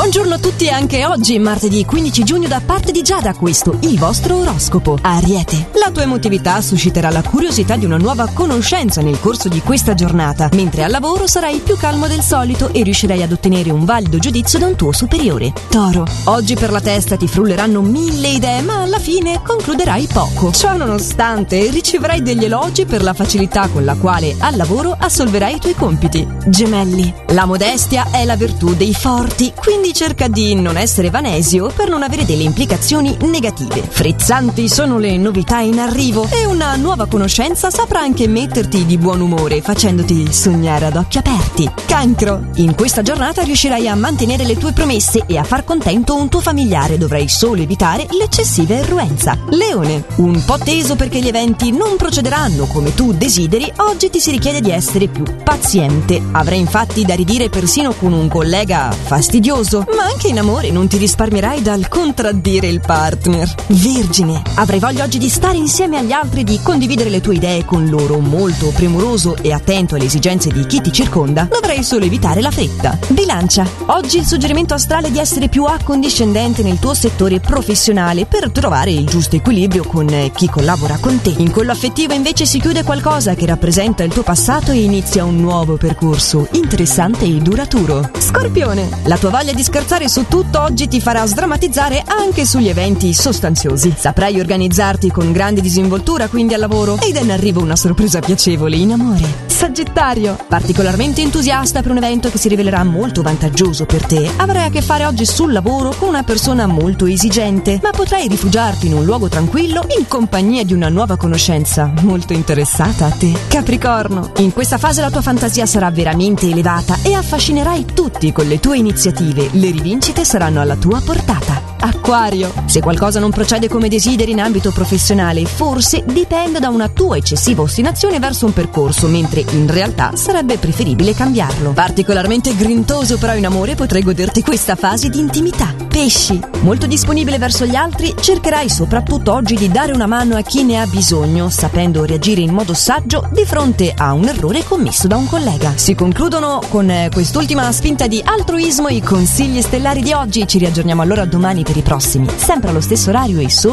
Buongiorno a tutti anche oggi, martedì 15 giugno, da parte di Giada, questo il vostro oroscopo. Ariete, la tua emotività susciterà la curiosità di una nuova conoscenza nel corso di questa giornata, mentre al lavoro sarai più calmo del solito e riuscirai ad ottenere un valido giudizio da un tuo superiore. Toro, oggi per la testa ti frulleranno mille idee, ma alla fine concluderai poco. Ciò nonostante, riceverai degli elogi per la facilità con la quale al lavoro assolverai i tuoi compiti. Gemelli, la modestia è la virtù dei forti, quindi cerca di non essere vanesio per non avere delle implicazioni negative. Frizzanti sono le novità in arrivo e una nuova conoscenza saprà anche metterti di buon umore facendoti sognare ad occhi aperti. Cancro, in questa giornata riuscirai a mantenere le tue promesse e a far contento un tuo familiare, dovrai solo evitare l'eccessiva irruenza. Leone, un po' teso perché gli eventi non procederanno come tu desideri, oggi ti si richiede di essere più paziente. Avrai infatti da ridire persino con un collega fastidioso ma anche in amore non ti risparmierai dal contraddire il partner. Vergine, avrai voglia oggi di stare insieme agli altri, di condividere le tue idee con loro, molto premuroso e attento alle esigenze di chi ti circonda, dovrai solo evitare la fretta. Bilancia, oggi il suggerimento astrale di essere più accondiscendente nel tuo settore professionale per trovare il giusto equilibrio con chi collabora con te. In quello affettivo invece si chiude qualcosa che rappresenta il tuo passato e inizia un nuovo percorso interessante e duraturo. Scorpione, la tua voglia di scherzare su tutto oggi ti farà sdrammatizzare anche sugli eventi sostanziosi. Saprai organizzarti con grande disinvoltura quindi al lavoro ed è in arrivo una sorpresa piacevole in amore. Sagittario, particolarmente entusiasta per un evento che si rivelerà molto vantaggioso per te, avrai a che fare oggi sul lavoro con una persona molto esigente, ma potrai rifugiarti in un luogo tranquillo in compagnia di una nuova conoscenza molto interessata a te. Capricorno, in questa fase la tua fantasia sarà veramente elevata e affascinerai tutti con le tue iniziative le rivincite saranno alla tua portata. Acquario. Se qualcosa non procede come desideri in ambito professionale, forse dipende da una tua eccessiva ostinazione verso un percorso, mentre in realtà sarebbe preferibile cambiarlo. Particolarmente grintoso però in amore potrai goderti questa fase di intimità. Pesci. Molto disponibile verso gli altri, cercherai soprattutto oggi di dare una mano a chi ne ha bisogno, sapendo reagire in modo saggio di fronte a un errore commesso da un collega. Si concludono con eh, quest'ultima spinta di altruismo i consigli stellari di oggi. Ci riaggiorniamo allora domani per i prossimi, sempre allo stesso orario e solo